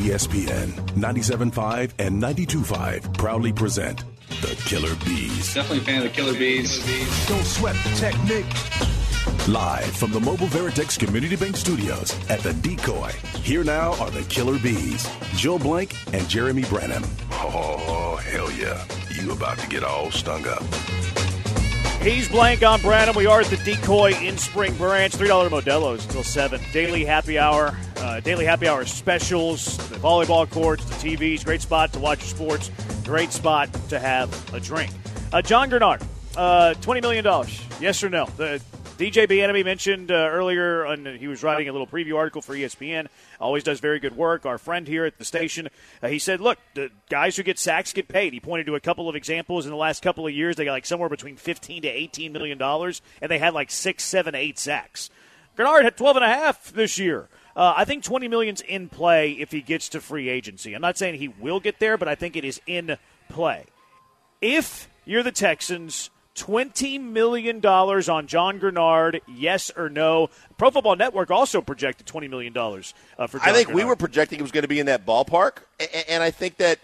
ESPN 97.5 and 92.5 proudly present the Killer B's. Definitely a fan of the Killer B's. Don't sweat the technique. Live from the Mobile Veritex Community Bank Studios at the Decoy. Here now are the Killer B's, Joe Blank and Jeremy Branham. Oh, hell yeah. You about to get all stung up. He's blank on Branham. We are at the Decoy in Spring Branch. $3 Modelo's until 7. Daily happy hour. Uh, daily happy hour specials. The volleyball courts, the TVs. Great spot to watch sports. Great spot to have a drink. Uh, John Greenard, uh, $20 million. Yes or no? The DJ Bien-Aime mentioned uh, earlier, and he was writing a little preview article for ESPN. Always does very good work. Our friend here at the station, uh, he said, "Look, the guys who get sacks get paid." He pointed to a couple of examples in the last couple of years. They got like somewhere between 15 to 18 million dollars, and they had like six, seven, eight sacks. Greenard had 12 and a half this year. Uh, I think 20 million's in play if he gets to free agency. I'm not saying he will get there, but I think it is in play. If you're the Texans $20 million on John Greenard, yes or no? Pro Football Network also projected $20 million uh, for John I think Greenard. we were projecting it was going to be in that ballpark. And I think that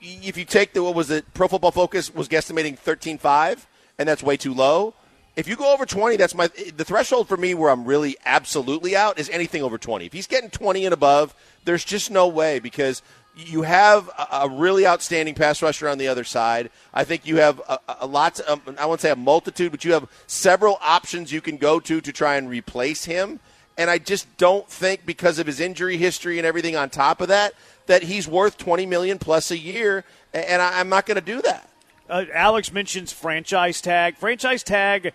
if you take the, what was it, Pro Football Focus was guesstimating 13.5, and that's way too low. If you go over 20, that's my, the threshold for me where I'm really absolutely out is anything over 20. If he's getting 20 and above, there's just no way because you have a, really outstanding pass rusher on the other side. I think you have a, a lot. Um, I won't say a multitude, but you have several options you can go to to try and replace him. And I just don't think because of his injury history and everything on top of that that he's worth 20 million plus a year. And I, I'm not going to do that. Uh, Alex mentions franchise tag. Franchise tag.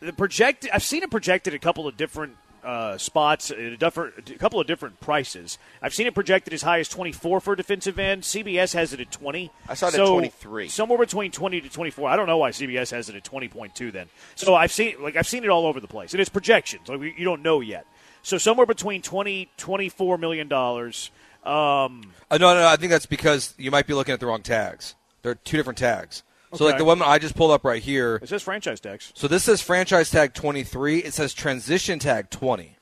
The project. I've seen it projected a couple of different uh, spots, a, different, a couple of different prices. I've seen it projected as high as 24 for a defensive end. CBS has it at 20. I saw it so at 23. Somewhere between 20 to 24. I don't know why CBS has it at 20.2 then. So I've seen like I've seen it all over the place. And it's projections. Like, you don't know yet. So somewhere between 20 24 million dollars. Um, Uh, no, no, no, I think that's because you might be looking at the wrong tags. They're two different tags. So, like the one I just pulled up right here. it says franchise tags. So this says franchise tag 23. It says transition tag 20.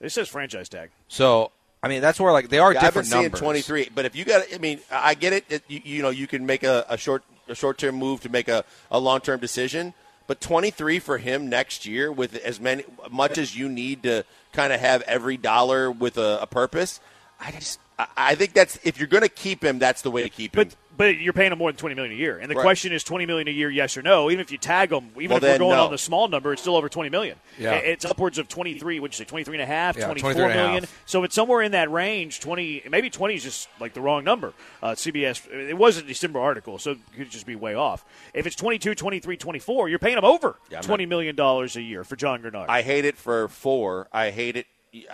It says franchise tag. So I mean, that's where like they are Yeah, I've been different seeing numbers. 23, but if you got, I mean, I get it. it you, you know, you can make a, a short a short term move to make a, a long term decision, but 23 for him next year with as many much as you need to kind of have every dollar with a, a purpose. I just, I, I think that's if you're going to keep him, that's the way to keep him. But but you're paying them more than twenty million a year, and the Right. question is twenty million a year, yes or no. Even if you tag them, even Well, if we're going no. on the small number, it's still over twenty million. Yeah. it's upwards of twenty three. Would you say 23 and a half, Yeah, 24 23 and a half. So it's somewhere in that range. Twenty, maybe twenty is just like the wrong number. Uh, CBS, it was a December article, so it could just be way off. If it's 22, 23, 24, you're paying them over Yeah, twenty million dollars a year for John Greenard. I hate it for four. I hate it.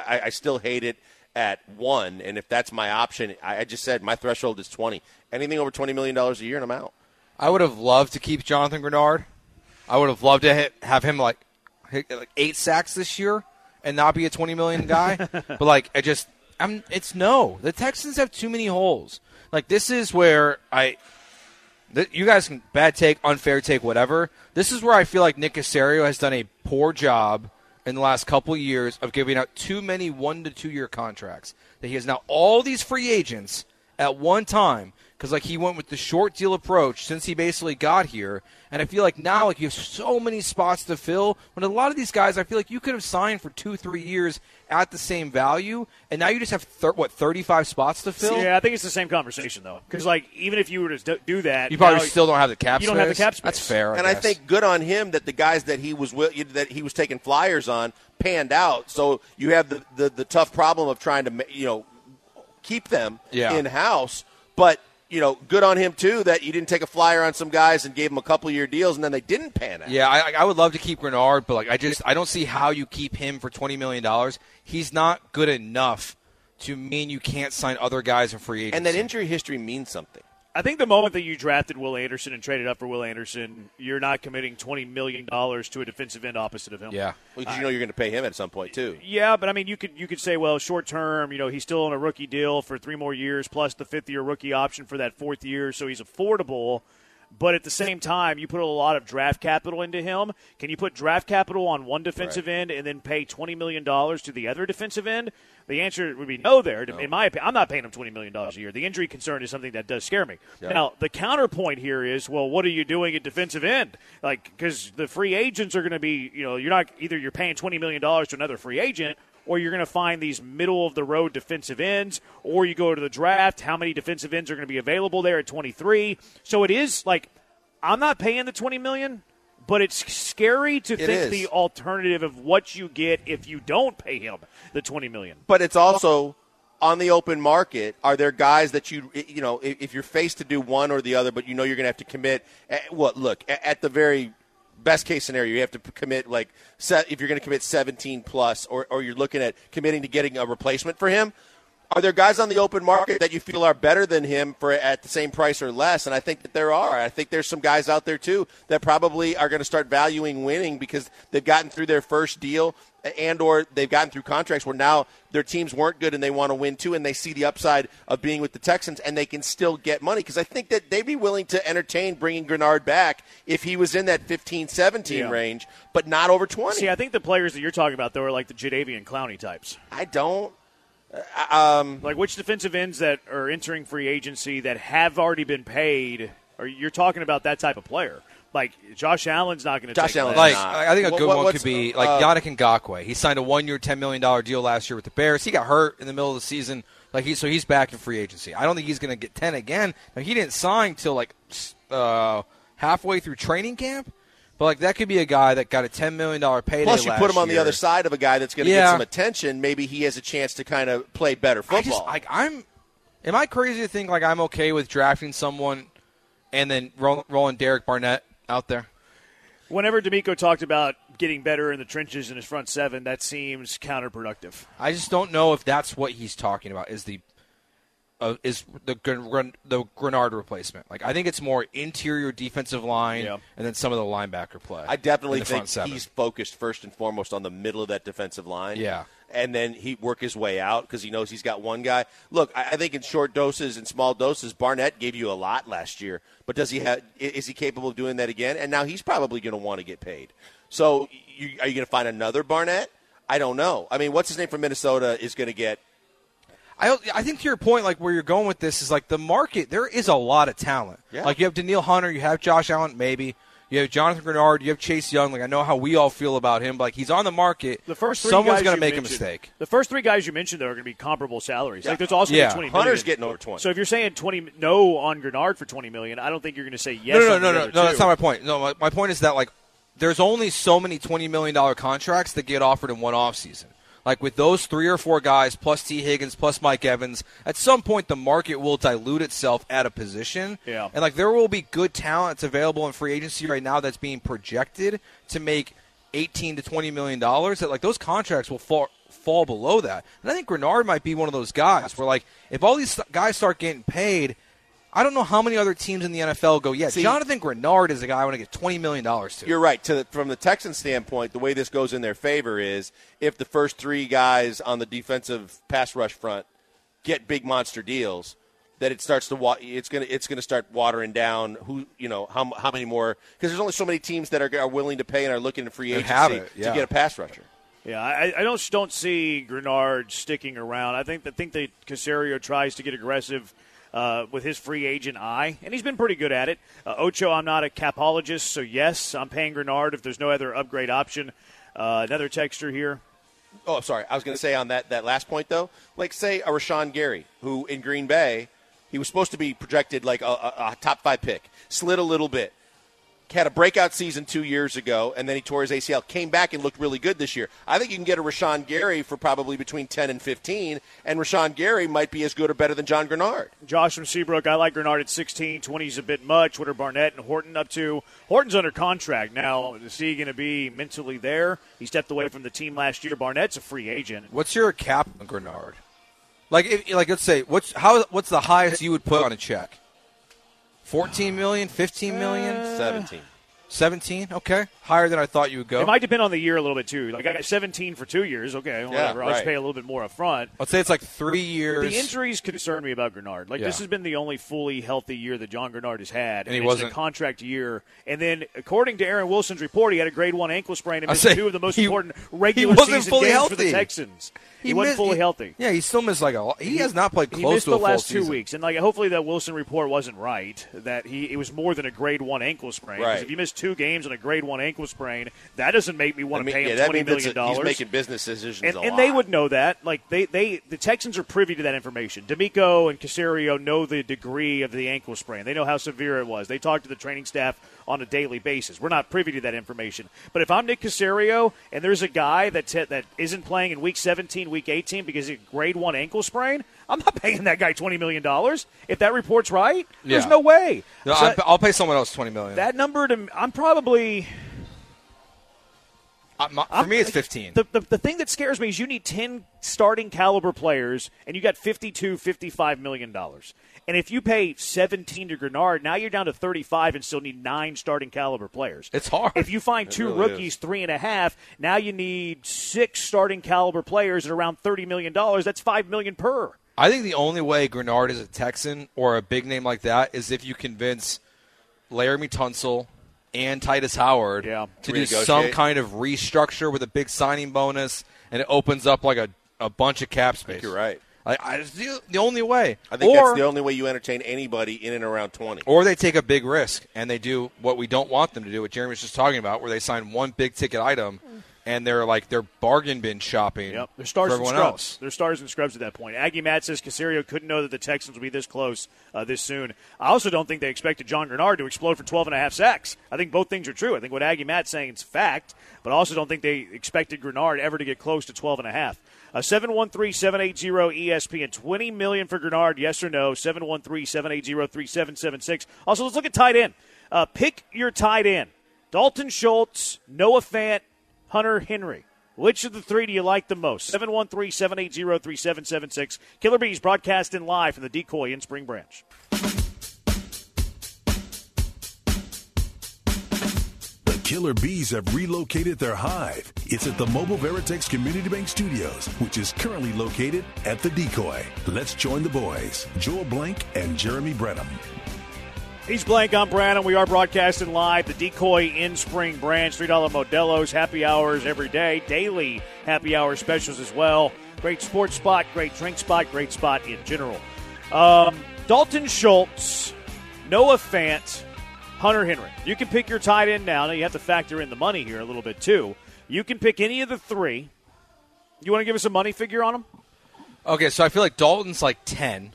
I, I still hate it at one. And if that's my option, I, I just said my threshold is 20. Anything over $20 million a year, and I'm out. I would have loved to keep Jonathan Greenard. I would have loved to hit, have him like hit like eight sacks this year and not be a twenty million guy. but like, I just, I'm. It's no. The Texans have too many holes. Like this is where I. th- You guys can bad take, unfair take, whatever. This is where I feel like Nick Caserio has done a poor job in the last couple of years of giving out too many one to two year contracts. That he has now all these free agents at one time because like he went with the short deal approach since he basically got here, and I feel like now like you have so many spots to fill. When a lot of these guys, I feel like you could have signed for two, three years at the same value, and now you just have thir- what thirty five spots to fill. yeah, I think it's the same conversation though, because like even if you were to do- do that, You probably still don't have the cap. You don't have the cap space. That's fair. and I think good on him that the guys that he was wi- that he was taking flyers on panned out. So you have the, the, the tough problem of trying to you know keep them Yeah. in house, but you know good on him too that you didn't take a flyer on some guys and gave them a couple year deals and then they didn't pan out. Yeah, I, I would love to keep Greenard, but like I just I don't see how you keep him for twenty million dollars. He's not good enough to mean you can't sign other guys in free agency. And that injury history means something. I think the moment that you drafted Will Anderson and traded up for Will Anderson, you're not committing twenty million dollars to a defensive end opposite of him. yeah. Well, 'cause you know you're going to pay him at some point too. Yeah, but I mean, you could you could say, well, short term, you know, he's still on a rookie deal for three more years, plus the fifth year rookie option for that fourth year, so he's affordable. But at the same time, you put a lot of draft capital into him. Can you put draft capital on one defensive Right. end and then pay $20 million to the other defensive end? The answer would be no there. In my opinion, I'm not paying him $20 million a year. The injury concern is something that does scare me. Now, the counterpoint here is, well, what are you doing at defensive end? Like, because the free agents are going to be, you know, you're not either you're paying $20 million to another free agent or you're going to find these middle of the road defensive ends, or you go to the draft. How many defensive ends are going to be available there at 23? So it is like I'm not paying the 20 million, but it's scary to think is. the alternative of what you get if you don't pay him the 20 million. but it's also on the open market. Are there guys that you you know if, you're faced to do one or the other, but you know you're going to have to commit? eh, What look at the very best case scenario, you have to commit like if you're going to commit 17 plus, or or you're looking at committing to getting a replacement for him. Are there guys on the open market that you feel are better than him for at the same price or less? And I think that there are. I think there's some guys out there too that probably are going to start valuing winning because they've gotten through their first deal and or they've gotten through contracts where now their teams weren't good and they want to win too and they see the upside of being with the Texans and they can still get money because I think that they'd be willing to entertain bringing Greenard back if he was in that 15 17 Yeah. range but not over 20. See, I think the players that you're talking about though are like the Jadeveon Clowney types. I don't um, Like which defensive ends that are entering free agency that have already been paid, or you're talking about that type of player. Like Josh Allen's not going to Josh Allen, Like not. I think a good what- one could be like uh, Yannick Ngakoue. He signed a one-year, ten million dollar deal last year with the Bears. He got hurt in the middle of the season. Like he, so he's back in free agency. I don't think he's going to get ten again. Now, he didn't sign till like uh, halfway through training camp, but like that could be a guy that got a ten million dollar payday. Plus, you put him on the other side of a guy that's going to get some attention. Maybe he has a chance to kind of play better football. I just like I'm. Am I crazy to think like I'm okay with drafting someone and then roll, rolling Derek Barnett out there? Whenever DeMeco talked about getting better in the trenches in his front seven, that seems counterproductive. I just don't know if that's what he's talking about. Is the uh, is the Gren- the Greenard replacement? Like I think it's more interior defensive line Yeah. and then some of the linebacker play. I definitely think front he's focused first and foremost on the middle of that defensive line. Yeah. And then he work his way out because he knows he's got one guy. Look, I I think in short doses and small doses, Barnett gave you a lot last year. But does he have? Is he capable of doing that again? And now he's probably going to want to get paid. So, you, are you going to find another Barnett? I don't know. I mean, what's his name from Minnesota is going to get I I think to your point, like where you're going with this is like the market. There is a lot of talent. Yeah. Like you have Danielle Hunter, you have Josh Allen, maybe you have Jonathan Greenard, you have Chase Young. Like I know how we all feel about him, but like he's on the market. The first three someone's guys gonna you make a mentioned- mistake. The first three guys you mentioned though are going to be comparable salaries. Like there's also Yeah. be 20 Hunter's million. getting over twenty. So if you're saying 20 no on Greenard for 20 million, I don't think you're going to say yes. No, no, on no, no, no. That's not my point. No, my, my point is that like there's only so many twenty million dollar contracts that get offered in one offseason. Like with those three or four guys, plus Tee Higgins, plus Mike Evans, at some point the market will dilute itself at a position. Yeah. And like there will be good talent that's available in free agency right now that's being projected to make eighteen to twenty million dollars. That like those contracts will fall fall below that. And I think Greenard might be one of those guys where like if all these guys start getting paid. I don't know how many other teams in the NFL go, yeah, See- Jonathan Greenard is a guy I want to get $20 million to. You're right. To the, from the Texans' standpoint, the way this goes in their favor is if the first three guys on the defensive pass rush front get big monster deals, that it starts to wa- it's going to it's going to start watering down who you know how how many more because there's only so many teams that are, are willing to pay and are looking to free agency have it, yeah. to get a pass rusher. Yeah, I, I don't don't see Greenard sticking around. I think I think that Caserio tries to get aggressive uh, with his free agent eye, and he's been pretty good at it. Uh, Ocho, I'm not a capologist, so yes, I'm paying Greenard if there's no other upgrade option. Uh, another texture here. Oh, sorry. I was going to say on that, that last point, though, like, say, a Rashan Gary, who in Green Bay, he was supposed to be projected like a, a, a top five pick, slid a little bit, had a breakout season two years ago, and then he tore his ACL, came back and looked really good this year. I think you can get a Rashan Gary for probably between 10 and 15, and Rashan Gary might be as good or better than John Greenard. Josh from Seabrook, I like Greenard at 16. 20 is a bit much. What are Barnett and Horton up to? Horton's under contract now. Is he going to be mentally there? He stepped away from the team last year. Barnett's a free agent. What's your cap on Greenard? Like, if, like let's say, what's how what's the highest you would put on a check? 14 million, 15 million? Uh, 17. 17, okay, higher than I thought you would go. It might depend on the year a little bit too. Like I got 17 for two years. Okay, whatever. I'll just pay a little bit more up front. I'd say it's like three years. The injuries concern me about Greenard. Like this has been the only fully healthy year that John Greenard has had, And he wasn't- a contract year. And then, according to Aaron Wilson's report, he had a grade one ankle sprain and missed say, two of the most he- important he regular season games for the. Texans. He, wasn't missed- fully he- healthy. Yeah, he still missed like a. He has not played He close missed to the full last two season. weeks, and like hopefully that Wilson report wasn't right. That he it was more than a grade one ankle sprain. Right. If you miss two games and a grade one ankle sprain, that doesn't make me I want to mean, pay yeah, him that twenty million a- he's dollars. making business decisions. and, and they would know that. Like they, they, the Texans are privy to that information. DeMeco and Caserio know the degree of the ankle sprain. They know how severe it was. They talked to the training staff on a daily basis. We're not privy to that information. But if I'm Nick Caserio and there's a guy that that isn't playing in week 17, week 18 because he grade one ankle sprain, I'm not paying that guy twenty million dollars. If that report's right, there's no way. No, So I'll pay someone else 20 million. that number to I'm probably Uh, for me, it's fifteen. The, the, the thing that scares me is you need 10 starting caliber players and you got 52 55 million dollars and if you pay 17 to Greenard now you're down to 35 and still need nine starting caliber players It's hard. if you find two really rookies three and a half now you need six starting caliber players at around 30 million dollars that's five million per I think the only way Greenard is a Texan or a big name like that is if you convince Laremy Tunsil and Tytus Howard Yeah. to do some kind of restructure with a big signing bonus, and it opens up like a, a bunch of cap space. you're right. I, I, the, the only way. I think or, that's the only way you entertain anybody in and around twenty. or they take a big risk and they do what we don't want them to do, what Jeremy was just talking about, where they sign one big ticket item and they're like they're bargain bin shopping Yep, they're stars for and scrubs. else. They're stars and scrubs at that point. Aggie Matt says Caserio couldn't know that the Texans would be this close uh, this soon. I also don't think they expected John Greenard to explode for 12 and a half sacks. I think both things are true. I think what Aggie Matt's saying is fact, but I also don't think they expected Greenard ever to get close to 12 and a half. Uh, 713-780 ESPN. 20 million for Greenard, yes or no? 713-780-3776. Also, let's look at tight end. Uh, pick your tight end. Dalton Schultz, Noah Fant, Hunter Henry. Which of the three do you like the most? 713 780 3776. Killer B's broadcasting live from the Decoy in Spring Branch. Killer B's have relocated their hive. It's at the Mobile Veritex Community Bank Studios, which is currently located at the Decoy. Let's join the boys, Joel Blank and Jeremy Branham. He's Blank. I'm Branham. We are broadcasting live. The Decoy in Spring Branch. $3 Modelo's. Happy hours every day. Daily happy hour specials as well. Great sports spot. Great drink spot. Great spot in general. Um, Dalton Schultz, Noah Fant, Hunter Henry. You can pick your tight end now. Now you have to factor in the money here a little bit too. You can pick any of the three. You want to give us a money figure on them? Okay, so I feel like Dalton's like ten.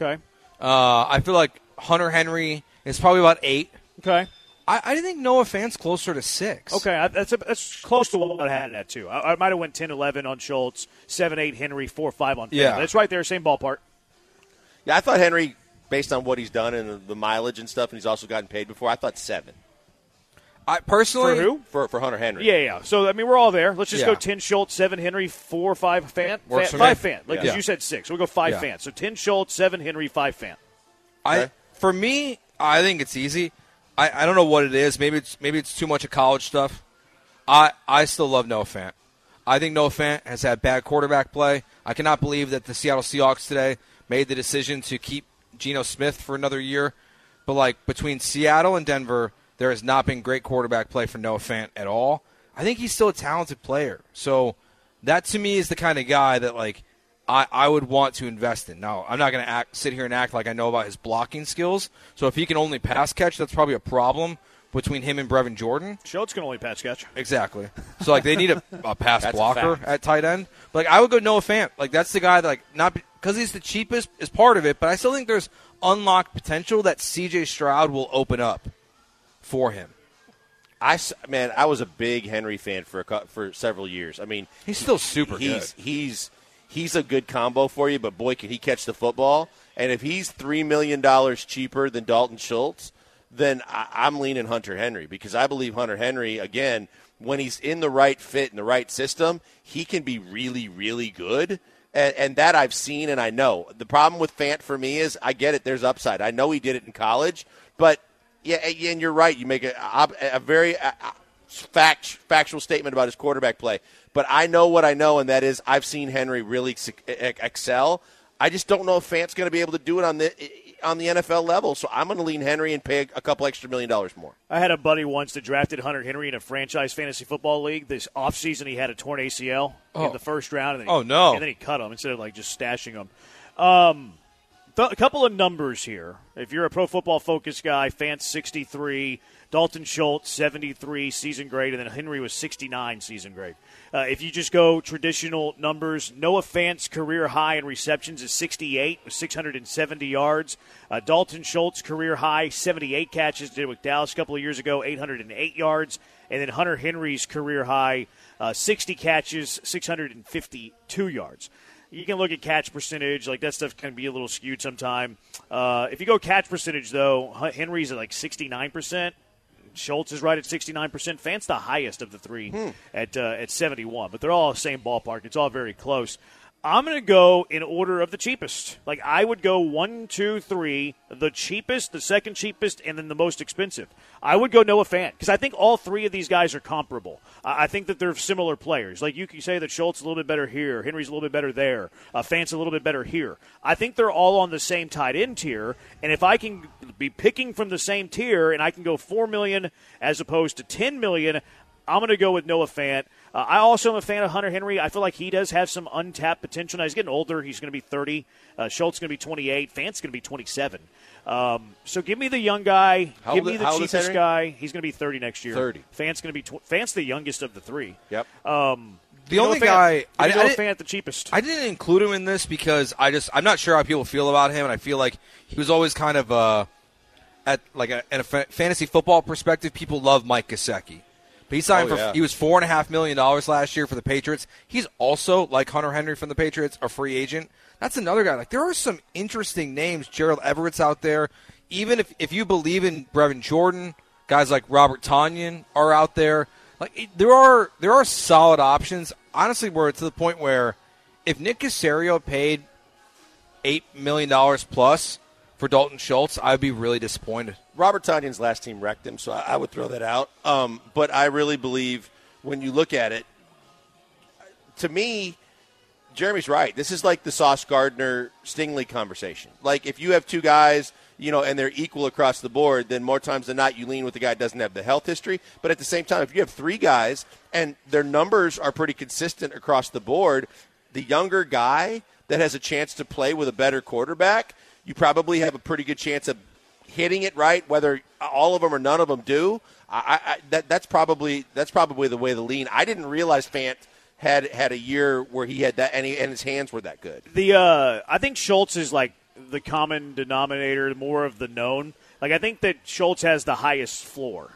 Okay. Uh, I feel like Hunter Henry is probably about eight. Okay. I, I think Noah Fant's closer to six. Okay, I- that's a, that's close to what I had it at too. I, I might have went 10-11 on Schultz, seven eight Henry, four five on. Fant. Yeah. that's right there, same ballpark. Yeah, I thought Henry, based on what he's done and the, the mileage and stuff, and he's also gotten paid before. I thought seven I personally For who? for for Hunter Henry. Yeah, yeah. So I mean, we're all there. Let's just Yeah. go ten Schultz, seven Henry, four five Fant, Works Fant- five me. Fant. Like 'cause Yeah. you said six, we'll go five Yeah. Fant. So ten Schultz, seven Henry, five Fant. I Okay. for me, I think it's easy. I, I don't know what it is. Maybe it's maybe it's too much of college stuff. I I still love Noah Fant. I think Noah Fant has had bad quarterback play. I cannot believe that the Seattle Seahawks today made the decision to keep Geno Smith for another year. But like between Seattle and Denver, there has not been great quarterback play for Noah Fant at all. I think he's still a talented player. So that to me is the kind of guy that like I, I would want to invest in. Now I'm not going to act sit here and act like I know about his blocking skills. So if he can only pass catch, that's probably a problem between him and Brevin Jordan. Schultz can only pass catch. Exactly. So like they need a, a pass That's a blocker at tight end. But, like I would go Noah Fant. Like that's the guy that like not because he's the cheapest is part of it, but I still think there's unlocked potential that C.J. Stroud will open up for him. I man, I was a big Henry fan for a, for several years. I mean, He's still super he's good. he's he's a good combo for you, but boy, can he catch the football! And if he's three million dollars cheaper than Dalton Schultz, then I, I'm leaning Hunter Henry because I believe Hunter Henry again when he's in the right fit in the right system, he can be really really good. And, and that I've seen and I know. The problem with Fant for me is I get it. There's upside. I know he did it in college, but Yeah, and you're right. You make a, a very fact, factual statement about his quarterback play. But I know what I know, and that is I've seen Henry really excel. I just don't know if Fant's going to be able to do it on the on the NFL level. So I'm going to lean Henry and pay a couple extra million dollars more. I had a buddy once that drafted Hunter Henry in a franchise fantasy football league. This offseason, he had a torn ACL oh. in the first round. And oh, no. And then he cut him instead of like just stashing him. Um, th- a couple of numbers here. If you're a pro football focus guy, Fant 63, Dalton Schultz 73 season grade, and then Henry was 69 season grade. Uh, if you just go traditional numbers, Noah Fant's career high in receptions is 68 with 670 yards. Uh, Dalton Schultz career high 78 catches did with Dallas a couple of years ago, 808 yards, and then Hunter Henry's career high uh, 60 catches, 652 yards you can look at catch percentage. Like that stuff can be a little skewed sometime. Uh, if you go catch percentage, though, Henry's at like 69%. Schultz is right at 69%. Fant's the highest of the three hmm. at, uh, at 71. But they're all the same ballpark. It's all very close. I'm going to go in order of the cheapest. Like I would go one, two, three, the cheapest, the second cheapest, and then the most expensive. I would go Noah Fant because I think all three of these guys are comparable. I think that they're similar players. Like you can say that Schultz a little bit better here, Henry's a little bit better there, uh, Fant's a little bit better here. I think they're all on the same tight end tier, and if I can be picking from the same tier and I can go four million as opposed to ten million, I'm going to go with Noah Fant. Uh, I also am a fan of Hunter Henry. I feel like he does have some untapped potential. Now he's getting older. He's going to be 30. Uh, Schultz going to be 28. Fant's going to be 27. Um, so give me the young guy. How give old, me the cheapest guy. He's going to be 30 next year. 30. Fant's going to be tw- Fant's the youngest of the three. Yep. Um, the only guy I, I, I fan at the cheapest. I didn't include him in this because I just I'm not sure how people feel about him, and I feel like he was always kind of uh, at like a, a fantasy football perspective. People love Mike Gesicki. He signed oh, for yeah. he was four and a half million dollars last year for the Patriots. He's also like Hunter Henry from the Patriots, a free agent. That's another guy. Like there are some interesting names. Gerald Everett's out there. Even if if you believe in Brevin Jordan, guys like Robert Tonyan are out there. Like there are there are solid options. Honestly, we're to the point where if Nick Caserio paid eight million dollars plus for Dalton Schultz, I'd be really disappointed. Robert Tonyan's last team wrecked him, so I, I would throw that out. Um, but I really believe when you look at it, to me, Jeremy's right. This is like the Sauce Gardner Stingley conversation. Like if you have two guys, you know, and they're equal across the board, then more times than not you lean with the guy that doesn't have the health history. But at the same time, if you have three guys and their numbers are pretty consistent across the board, the younger guy that has a chance to play with a better quarterback you probably have a pretty good chance of hitting it right, whether all of them or none of them do. I, I, that, that's probably that's probably the way the lean. I didn't realize Fant had had a year where he had that and, he, and his hands were that good. The uh, I think Schultz is like the common denominator, more of the known. Like I think that Schultz has the highest floor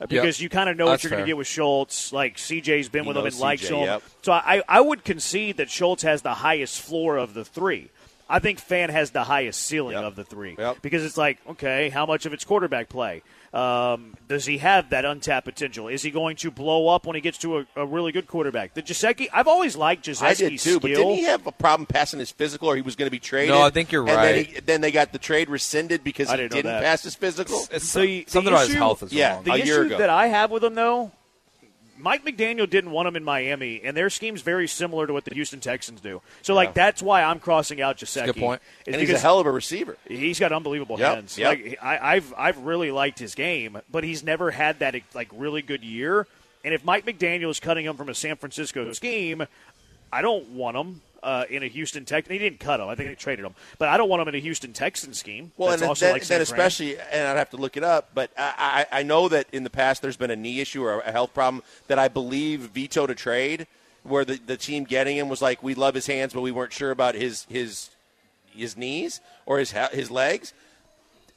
uh, because yep. you kind of know That's what you're going to get with Schultz. Like CJ's been he with him and likes him, yep. so I I would concede that Schultz has the highest floor of the three. I think Fant has the highest ceiling yep. of the three yep. because it's like, okay, how much of it's quarterback play? Um, does he have that untapped potential? Is he going to blow up when he gets to a, a really good quarterback? The Gesicki, I've always liked Gesicki's I did too, skill. but didn't he have a problem passing his physical, or he was going to be traded? No, I think you're and right. Then, he, then, they got the trade rescinded because he didn't, didn't pass his physical. It's, it's the, something the about his health is yeah, wrong. The a issue ago. that I have with him, though, Mike McDaniel didn't want him in Miami, and their scheme's very similar to what the Houston Texans do. So, yeah. like, that's why I'm crossing out Gesicki. Good point. And he's a hell of a receiver. He's got unbelievable yep. hands. Yep. Like, I, have I've really liked his game, but he's never had that like really good year. And if Mike McDaniel is cutting him from a San Francisco scheme, I don't want him uh, in a Houston Texan. He didn't cut him. I think they traded him. But I don't want him in a Houston Texan scheme. Well, and then, like then especially, and I'd have to look it up, but I, I, I know that in the past there's been a knee issue or a health problem that I believe vetoed a trade where the, the team getting him was like, we love his hands, but we weren't sure about his his his knees or his his legs.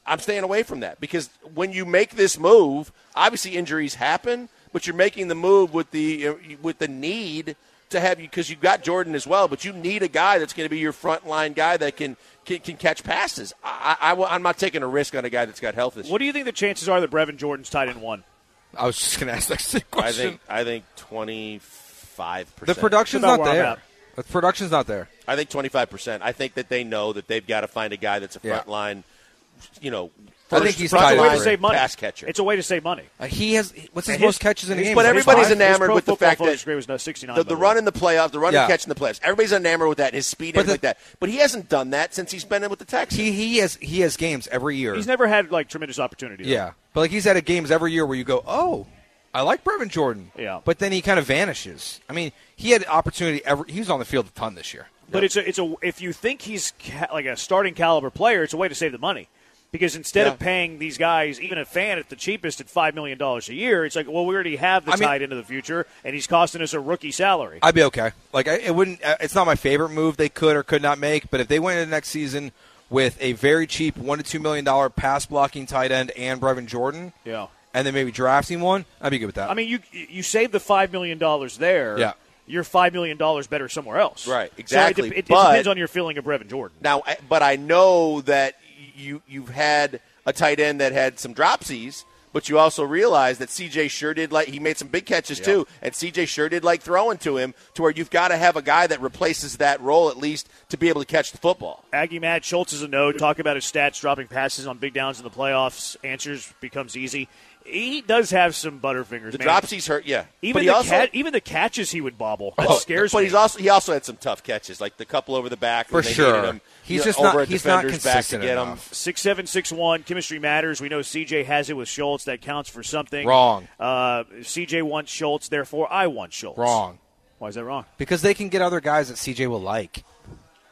I'm staying away from that because when you make this move, obviously injuries happen, but you're making the move with the with the need to have you because you've got Jordan as well, but you need a guy that's going to be your front line guy that can can, can catch passes. I, I, am not taking a risk on a guy that's got health issues. What do you think the chances are that Brevin Jordan's tied in one? I was just going to ask that same question. I think I think 25 percent. The production's not there. The production's not there. I think 25 percent. I think that they know that they've got to find a guy that's a front yeah. line you know, I think he's front tied It's a way to save money. pass catcher. It's a way to save money. Uh, he has what's his his- most catches in a his- game? but everybody's five? enamored with the fact that Focus grade was no 69. the, by the run in the playoffs, the run Yeah. and catch in the playoffs. Everybody's enamored with that. His speed, But and like that. But he hasn't done that since he's been in with the Texans. He he has he has games every year. He's never had like tremendous opportunity. though. Yeah, but like he's had a games every year where you go, oh, I like Brevin Jordan. Yeah. but then he kind of vanishes. I mean, he had opportunity. Every, he was on the field a ton this year. But it's a, it's a if you think he's ca- like a starting caliber player, it's a way to save the money. Because instead of paying these guys, even a fan at the cheapest at five million dollars a year, it's like, well, we already have the I mean- tied into the future, and he's costing us a rookie salary. I'd be okay. Like I, it wouldn't. uh, It's not my favorite move they could or could not make. But if they went into next season with a very cheap one to two million dollar pass blocking tight end and Brevin Jordan, yeah. and then maybe drafting one, I'd be good with that. I mean, you you save the five million dollars there. Yeah. You're five million dollars better somewhere else. Right, So it exactly. dep- it, But- depends on your feeling of Brevin Jordan. Now, but I know that you you've had a tight end that had some dropsies, but you also realize that CJ sure did like he made some big catches too, and CJ sure did like throwing to him to where you've got to have a guy that replaces that role at least to be able to catch the football. Aggie Matt Schultz is a no. Talk about his stats, dropping passes on big downs in the playoffs. Answers becomes easy. He does have some butterfingers. The man. dropsies hurt, yeah. Even the also, cat, even the catches he would bobble. That Oh, scares but me. he's also he also had some tough catches, like the couple over the back For when they sure. needed him, He's you know, just over not- a he's not defender's back to consistent get him. enough. Six seven six one. Chemistry matters. We know CJ has it with Schultz. That counts for something. Wrong. Uh, CJ wants Schultz. Therefore, I want Schultz. Wrong. Why is that wrong? because they can get other guys that CJ will like.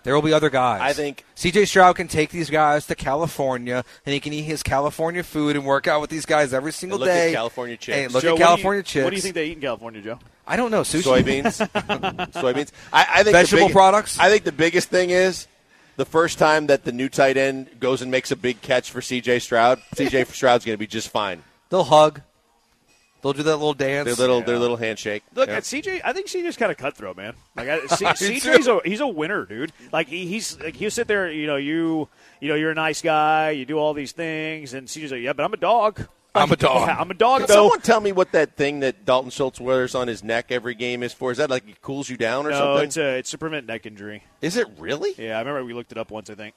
There will be other guys. I think- CJ Stroud can take these guys to California, and he can eat his California food and work out with these guys every single look at day. California chicks. Hey, look Joe, at what do you- California chicks. What do you think they eat in California, Joe? I don't know. Sushi. soybeans, soybeans. I, I think Vegetable big- products? I think the biggest thing is the first time that the new tight end goes and makes a big catch for C.J. Stroud. C.J. Stroud's going to be just fine. They'll hug. They'll do that little dance. Their little, their little handshake. Look Yeah. at CJ. I think CJ's kind of cutthroat, man. Like I, C, I CJ's a he's a winner, dude. Like he, he's like he'll sit there, you know, you you know, you're a nice guy, you do all these things, and CJ's like, yeah, but I'm a dog. I'm a dog. Yeah, I'm a dog, Can though. someone tell me what that thing that Dalton Schultz wears on his neck every game is for? Is that like it cools you down or no, something? it's a it's to prevent neck injury. is it really? Yeah, I remember we looked it up once. I think.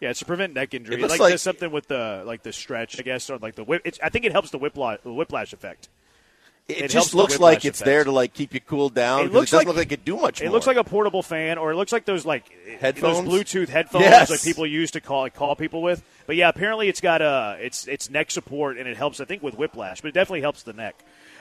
Yeah, it's to prevent neck injury. It looks like, like- something with the like the stretch, I guess, or like the whip. It's, I think it helps the whiplash, the whiplash effect. It, It just looks like it's effect. there to like keep you cooled down. It looks it doesn't like- look like it do much. It more. looks like a portable fan, or it looks like those like Headphones? those Bluetooth headphones Yes. like people use to call call people with. But yeah, apparently it's got uh it's it's neck support and it helps I think with whiplash, but it definitely helps the neck.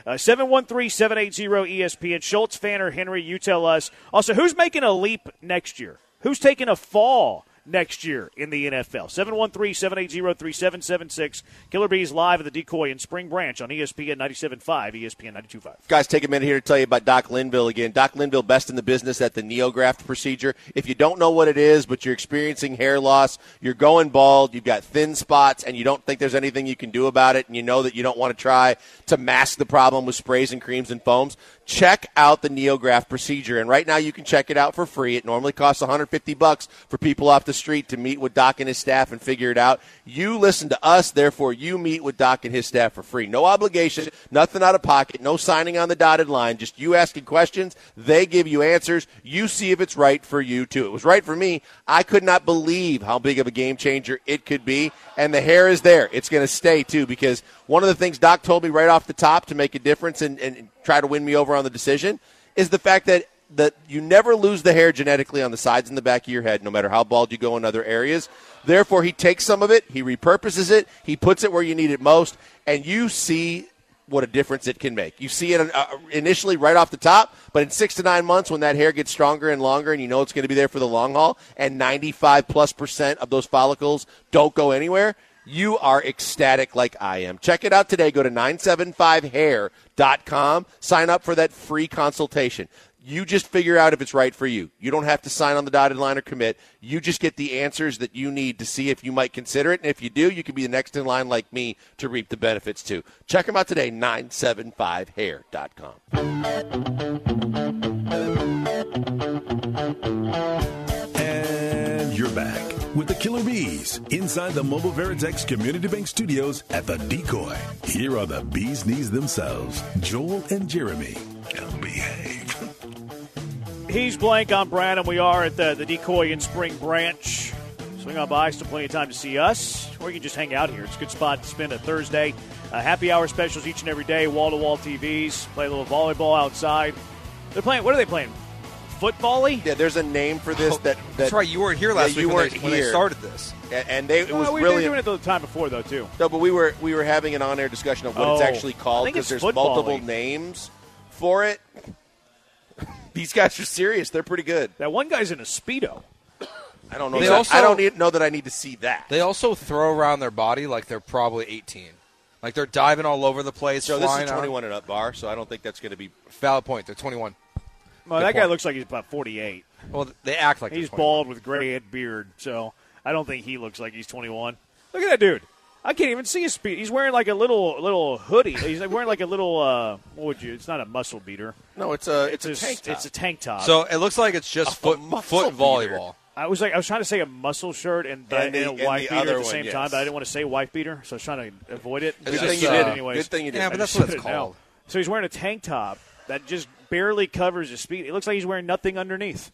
Uh, 713-780-ESPN. Schultz, Fanner, Henry, you tell us. Also, who's making a leap next year? Who's taking a fall next year in the NFL? 713-780-3776. Killer B's live at the Decoy in Spring Branch on ESPN 97.5, ESPN 92.5. Guys, take a minute here to tell you about Doc Linville again. Doc Linville, best in the business at the NeoGraft procedure. If you don't know what it is, but you're experiencing hair loss, you're going bald, you've got thin spots, and you don't think there's anything you can do about it, and you know that you don't want to try to mask the problem with sprays and creams and foams, check out the NeoGraft procedure. And right now you can check it out for free. It normally costs 150 bucks for people off the street to meet with Doc and his staff and figure it out. You listen to us, therefore you meet with Doc and his staff for free. No obligation, nothing out of pocket, no signing on the dotted line, just you asking questions. They give you answers. You see if it's right for you too. It was right for me. I could not believe how big of a game changer it could be. And the hair is there. It's going to stay too because one of the things Doc told me right off the top to make a difference and, and try to win me over on the decision is the fact that that you never lose the hair genetically on the sides and the back of your head, no matter how bald you go in other areas. Therefore, he takes some of it, he repurposes it, he puts it where you need it most, and you see what a difference it can make. You see it uh, initially right off the top, but in six to nine months, when that hair gets stronger and longer, and you know it's going to be there for the long haul, and 95 plus percent of those follicles don't go anywhere, you are ecstatic like I am. Check it out today. Go to 975hair.com. Sign up for that free consultation. You just figure out if it's right for you. You don't have to sign on the dotted line or commit. You just get the answers that you need to see if you might consider it. And if you do, you can be the next in line like me to reap the benefits too. Check them out today, 975hair.com. And you're back with the Killer B's inside the Mobile Veritex Community Bank Studios at the Decoy. Here are the Bees Knees themselves, Joel and Jeremy. Now behave. He's blank on Branham. We are at the, the decoy in Spring Branch. Swing on by, still plenty of time to see us. or you can just hang out here. It's a good spot to spend a Thursday. Uh, happy hour specials each and every day, wall to wall TVs, play a little volleyball outside. They're playing, what are they playing? Foot volley? Yeah, there's a name for this. Oh, that, that That's right. You weren't here last Yeah, you week when weren't they, when they started this. and- and they it was we really were doing it the time before, though, too. No, but we were we were having an on-air discussion of what it's Oh. actually called because there's multiple football-y. names for it. These guys are serious. They're pretty good. That one guy's in a Speedo. I don't know. They that- also- I don't need, know that I need to see that. They also throw around their body like they're probably 18. Like they're diving all over the place, so this flying is out. 21 and up bar, so I don't think that's going to be. Valid point. They're 21. Well, Good that guy looks like he's about 48. Well, they act like He's bald with gray head beard, so I don't think he looks like he's 21. Look at that dude. I can't even see his speed. He's wearing like a little little hoodie. He's wearing like a little uh, what would you? It's not a muscle beater. No, it's a it's, It's, a tank top. It's a tank top. So it looks like it's just A foot foot beater. volleyball. I was like I was trying to say a muscle shirt and, And the- and and a wife the beater other at the one, same yes. time, but I didn't want to say wife beater, so I was trying to avoid it. Good thing you uh, did. anyways. Good thing you did. Yeah, but that's what said it's it now. called. So he's wearing a tank top that just barely covers his speed. It looks like he's wearing nothing underneath.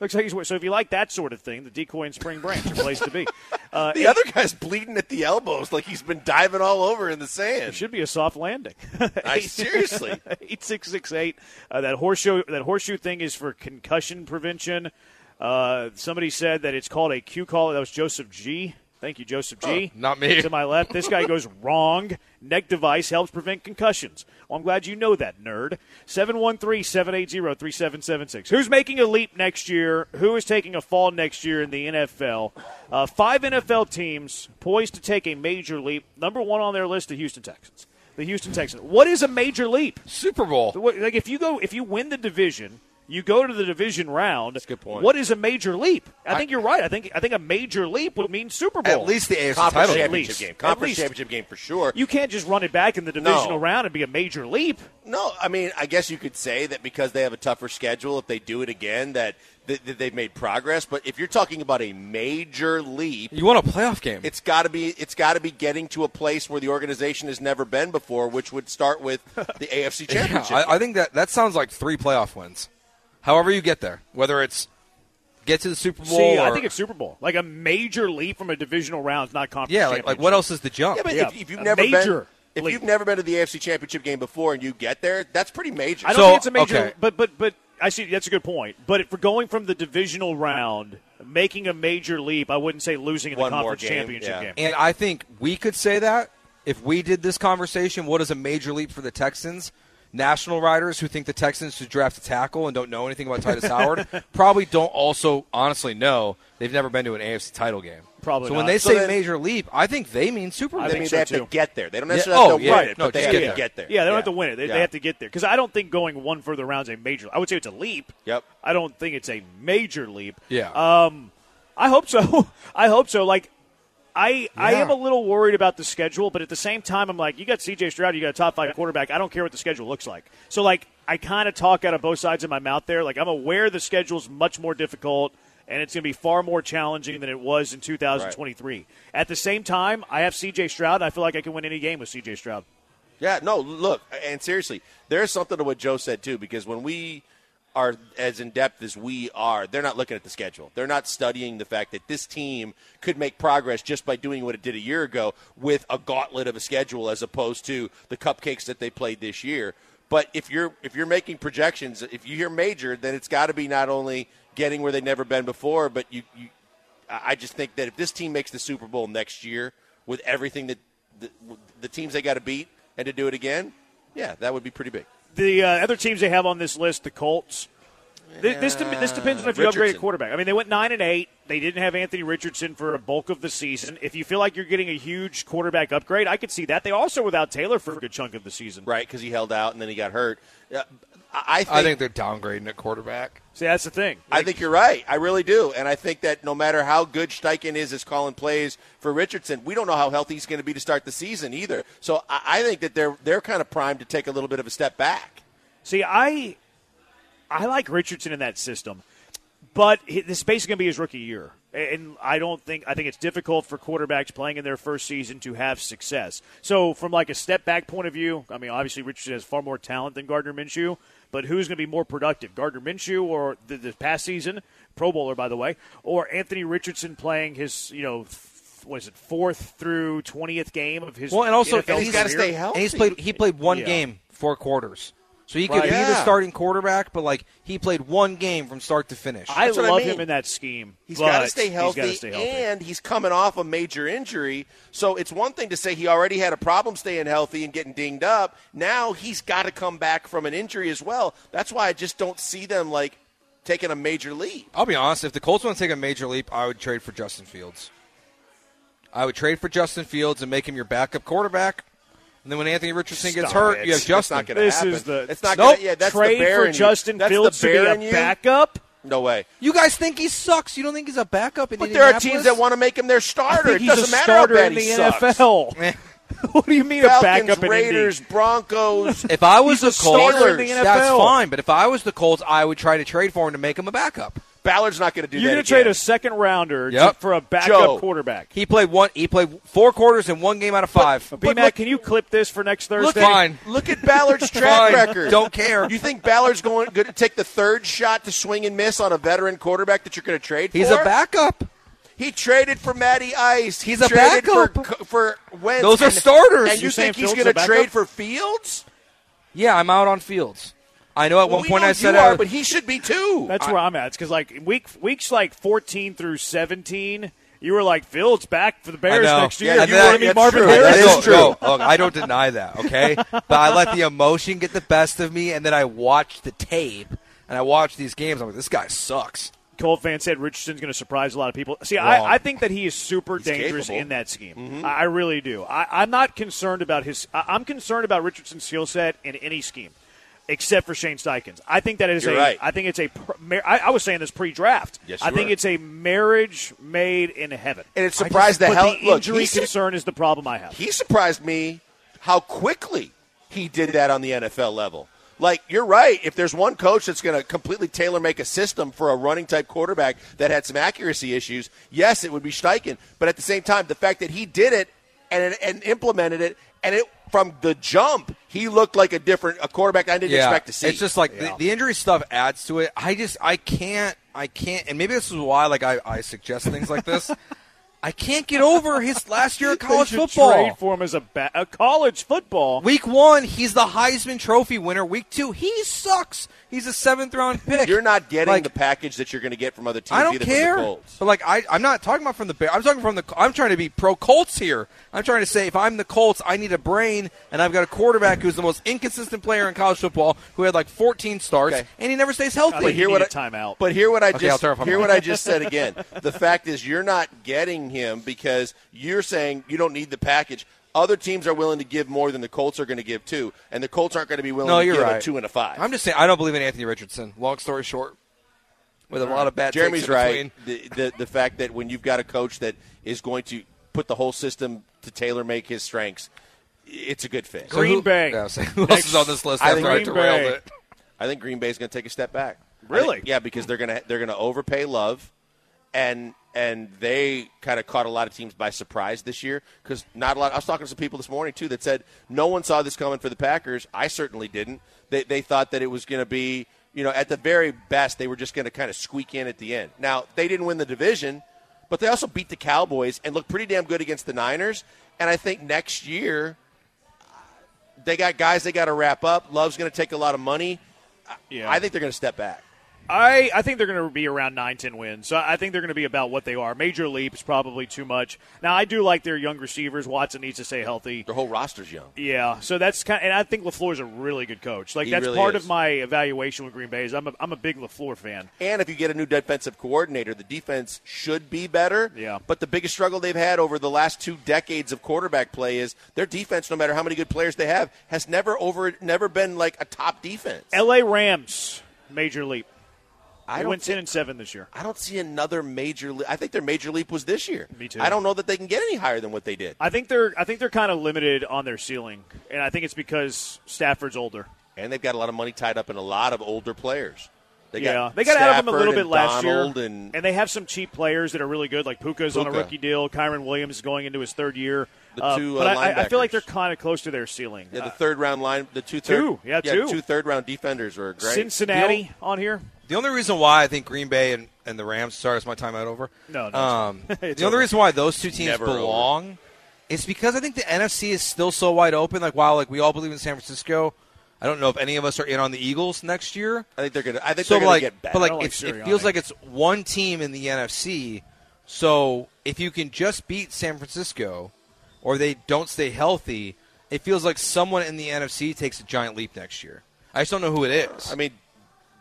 Looks like he's wearing, so. If you like that sort of thing, the decoy and spring branch are a place to be. Uh, the other guy's bleeding at the elbows, like he's been diving all over in the It sand. should be a soft landing. I, seriously. eight six six eight. Uh, that horseshoe that horseshoe thing is for concussion prevention. Uh, somebody said that it's called a Q-Collar. That was Joseph G. Thank you, Joseph G. Oh, not me. To my left, this guy goes wrong. Neck device helps prevent concussions. Well, I'm glad you know that, nerd. 713-780-3776. Who's making a leap next year? Who is taking a fall next year in the NFL? Uh, five NFL teams poised to take a major leap. Number one on their list, the Houston Texans. The Houston Texans. What is a major leap? Super Bowl. Like if you go, if you win the division, you go to the division round. That's a good point. What is a major leap? I, think you're right. I think I think a major leap would mean Super Bowl. At least the AFC Conference title. game. championship least. game. At Conference least. championship game for sure. you can't just run it back in the divisional No. round and be a major leap. No, I mean, I guess you could say that because they have a tougher schedule, if they do it again, that, that, that they've made progress. But if you're talking about a major leap, You want a playoff game? it's got to be it's got to be getting to a place where the organization has never been before, which would start with the AFC Yeah, Championship. I, I think that that sounds like three playoff wins. However you get there, whether it's get to the Super Bowl. See, I think it's Super Bowl. Like a major leap from a divisional round is not conference. yeah. Like, like what else is the jump? yeah, but Yeah, if, if you've a never major been if leap. you've never been to the AFC Championship game before and you get there, that's pretty major. I don't So, think it's a major, okay. but but but I see that's a good point. But if we're going from the divisional round, making a major leap, I wouldn't say losing in One more conference game, championship yeah. game. And I think we could say that if we did this conversation. What is a major leap for the Texans? National writers who think the Texans should draft a tackle and don't know anything about Tytus Howard probably don't also honestly know they've never been to an AFC title game. Probably So not. when they So say then- major leap, I think they mean Super Bowl. I I mean, so, they have too. to get there. They don't Yeah. necessarily Oh, have to yeah. win it, No, but they have get to there. get there. Yeah, they don't have to win it. They, Yeah. they have to get there. Because I don't think going one further round is a major. I would say it's a leap. Yep. I don't think it's a major leap. Yeah. Um, I hope so. I hope so. Like, I I am a little worried about the schedule, but at the same time, I'm like, you got C.J. Stroud, you got a top five quarterback. I don't care what the schedule looks like. So like, I kind of talk out of both sides of my mouth there. Like, I'm aware the schedule's much more difficult. And it's going to be far more challenging than it was in 2023. At the same time, I have C.J. Stroud. And I feel like I can win any game with C.J. Stroud. Yeah, no, look, and seriously, there's something to what Joe said too, because when we are as in depth as we are, they're not looking at the schedule. They're not studying the fact that this team could make progress just by doing what it did a year ago with a gauntlet of a schedule as opposed to the cupcakes that they played this year. But if you're if you're making projections, if you hear major, then it's got to be not only getting where they've never been before, but you, you I just think that if this team makes the Super Bowl next year with everything that the, the teams they got to beat and to do it again, yeah, that would be pretty big. The uh, other teams they have on this list, the Colts. Th- This de- this depends on if you upgrade a Richardson. quarterback. I mean, they went nine and eight. They didn't have Anthony Richardson for a bulk of the season. If you feel like you're getting a huge quarterback upgrade, I could see that. They also without Taylor for a good chunk of the season. Right, because he held out and then he got hurt. Yeah, I I think, I think they're downgrading at quarterback. See, that's the thing. I think you're right. I really do, and I think that no matter how good Steichen is as calling plays for Richardson, we don't know how healthy he's going to be to start the season either. So I, I think that they're they're kind of primed to take a little bit of a step back. See, I I like Richardson in that system, but this is basically going to be his rookie year, and I don't think I think it's difficult for quarterbacks playing in their first season to have success. So, from like a step back point of view, I mean, obviously Richardson has far more talent than Gardner Minshew, but who's going to be more productive, Gardner Minshew or the, the past season, Pro Bowler by the way, or Anthony Richardson playing his you know what is it fourth through twentieth game of his. Well, and also NFL he's he's got to stay healthy. And he's played. He played one Yeah. game, four quarters. So he could Right. be the starting quarterback, but like he played one game from start to finish. I That's what I love mean. him in that scheme. He's but got to stay healthy, He's got to stay healthy. and he's coming off a major injury. So it's one thing to say he already had a problem staying healthy and getting dinged up. Now he's got to come back from an injury as well. That's why I just don't see them like taking a major leap. I'll be honest. If the Colts want to take a major leap, I would trade for Justin Fields. I would trade for Justin Fields and make him your backup quarterback. And then when Anthony Richardson gets Stop hurt, it. you have That's Justin. not going to This happen. is the It's not Nope. gonna, yeah. That's trade the for. Justin That's Fields the to be bear a in you. backup. No way. You guys think he sucks? You don't think he's a backup in the world? But there are teams that want to make him their I starter. think It he's doesn't a matter starter how bad in the he sucks. NFL. What do you mean a backup in Raiders, Indy? Broncos. If I was He's the Colts, the that's fine. But if I was the Colts, I would try to trade for him to make him a backup. Ballard's not going to do that. You're going to trade a second rounder Yep. for a backup Joe. quarterback. He played one. He played four quarters in one game out of five. B Mac, can you clip this for next Thursday? Look, Thursday? Fine. look at Ballard's track Fine. record. Don't care. You think Ballard's going, going to take the third shot to swing and miss on a veteran quarterback that you're going to trade He's for? a backup. He traded for Matty Ice. He He's a traded backup. For, for Wentz. Those are And- starters. And you You're think he's going to trade for Fields? Yeah, I'm out on Fields. I know at Well, one point I said you I but he should be too. That's where I'm at. It's because like week weeks like 14 through 17, you were like Fields back for the I Bears next year. Yeah, you that- wanted me that's Marvin true. I, Harrison. That is true. no, look, I don't deny that, okay? but I let the emotion get the best of me, and then I watched the tape, and I watched these games. I'm like, this guy sucks. Colt fan said Richardson's going to surprise a lot of people. See, I, I think that he is super dangerous capable. in that scheme. Mm-hmm. I, I really do. I, I'm not concerned about his. I'm concerned about Richardson's skill set in any scheme, except for Shane Steichens. I think that is You're a. right. I think it's a. I, I was saying this pre-draft. Yes, I think were. it's a marriage made in heaven. and it surprised the hell. the look, injury concern is the problem I have. he surprised me how quickly he did that on the NFL level. Like you're right. If there's one coach that's going to completely tailor make a system for a running type quarterback that had some accuracy issues, yes, it would be Steichen. But at the same time, the fact that he did it and and implemented it, and it from the jump, he looked like a different a quarterback I didn't yeah, expect to see. It's just like Yeah. the, the injury stuff adds to it. I just I can't I can't, and maybe this is why like I, I suggest things like this. I can't get over his last year of college should football. Trade for him as a, ba- a college football. Week one, he's the Heisman Trophy winner. Week two, he sucks. He's a seventh round pick. you're not getting Like, the package that you're going to get from other teams. I don't either care. From the Colts. But like I, I'm not talking about from the Bears. I'm talking from the. I'm trying to be pro Colts here. I'm trying to say if I'm the Colts, I need a brain, and I've got a quarterback who's the most inconsistent player in college football, who had like 14 starts, Okay. and he never stays healthy. But hear what a I, timeout. But hear what I Okay, just turn off my hear what I just said again. the fact is, you're not getting him because you're saying you don't need the package. Other teams are willing to give more than the Colts are going to give too, and the Colts aren't going to be willing no, to you're give right. a two and a five. I'm just saying I don't believe in Anthony Richardson. Long story short, with a lot of bad. Jeremy's takes in right. The, the the fact that when you've got a coach that is going to put the whole system to tailor make his strengths, it's a good fit. So Green who- Bay. Yeah, so who else is on this list I after think I Green derailed Bay. it? I think Green Bay's going to take a step back. Really? think- yeah, because they're going to they're going to overpay Love, and and they kind of caught a lot of teams by surprise this year because not a lot. I was talking to some people this morning too that said no one saw this coming for the Packers. I certainly didn't. They they thought that it was going to be you know at the very best they were just going to kind of squeak in at the end. Now they didn't win the division, but they also beat the Cowboys and looked pretty damn good against the Niners. And I think next year they got guys they got to wrap up. Love's going to take a lot of money. Yeah. I think they're going to step back. I, I think they're going to be around 9, 10 wins. So I think they're going to be about what they are. Major leap is probably too much. Now, I do like their young receivers. Watson needs to stay healthy. Their whole roster's young. Yeah, so that's kind. and I think LaFleur's a really good coach. Like He that's really part is. of my evaluation with Green Bay. Is I'm a, I'm a big LaFleur fan. And if you get a new defensive coordinator, the defense should be better. Yeah. But the biggest struggle they've had over the last two decades of quarterback play is their defense, no matter how many good players they have, has never over never been like a top defense. L.A. Rams major leap. I don't went ten and seven this year. I don't see another major. Le- I think their major leap was this year. Me too. I don't know that they can get any higher than what they did. I think they're I think they're kind of limited on their ceiling, and I think it's because Stafford's older. And they've got a lot of money tied up in a lot of older players. They yeah, got they got out of them a little bit and last Donald year, and they have some cheap players that are really good. Like Puka's on a rookie deal. Kyren Williams is going into his third year. The two, but uh, I, I feel like they're kind of close to their ceiling. yeah, the Uh, third round line, the two third, Two, yeah, two. two third round defenders were great. Cincinnati on here. The only reason why I think Green Bay and, and the Rams. Sorry, is my timeout over? No, no, Um, it's- it's the only over. reason why those two teams Never over. belong is because I think the NFC is still so wide open. Like while like we all believe in San Francisco, I don't know if any of us are in on the Eagles next year. I think they're gonna. I think So they're gonna like, get better. but like I like it's, Sirianni. it feels like it's one team in the NFC. So if you can just beat San Francisco, or they don't stay healthy, it feels like someone in the NFC takes a giant leap next year. I just don't know who it is. I mean,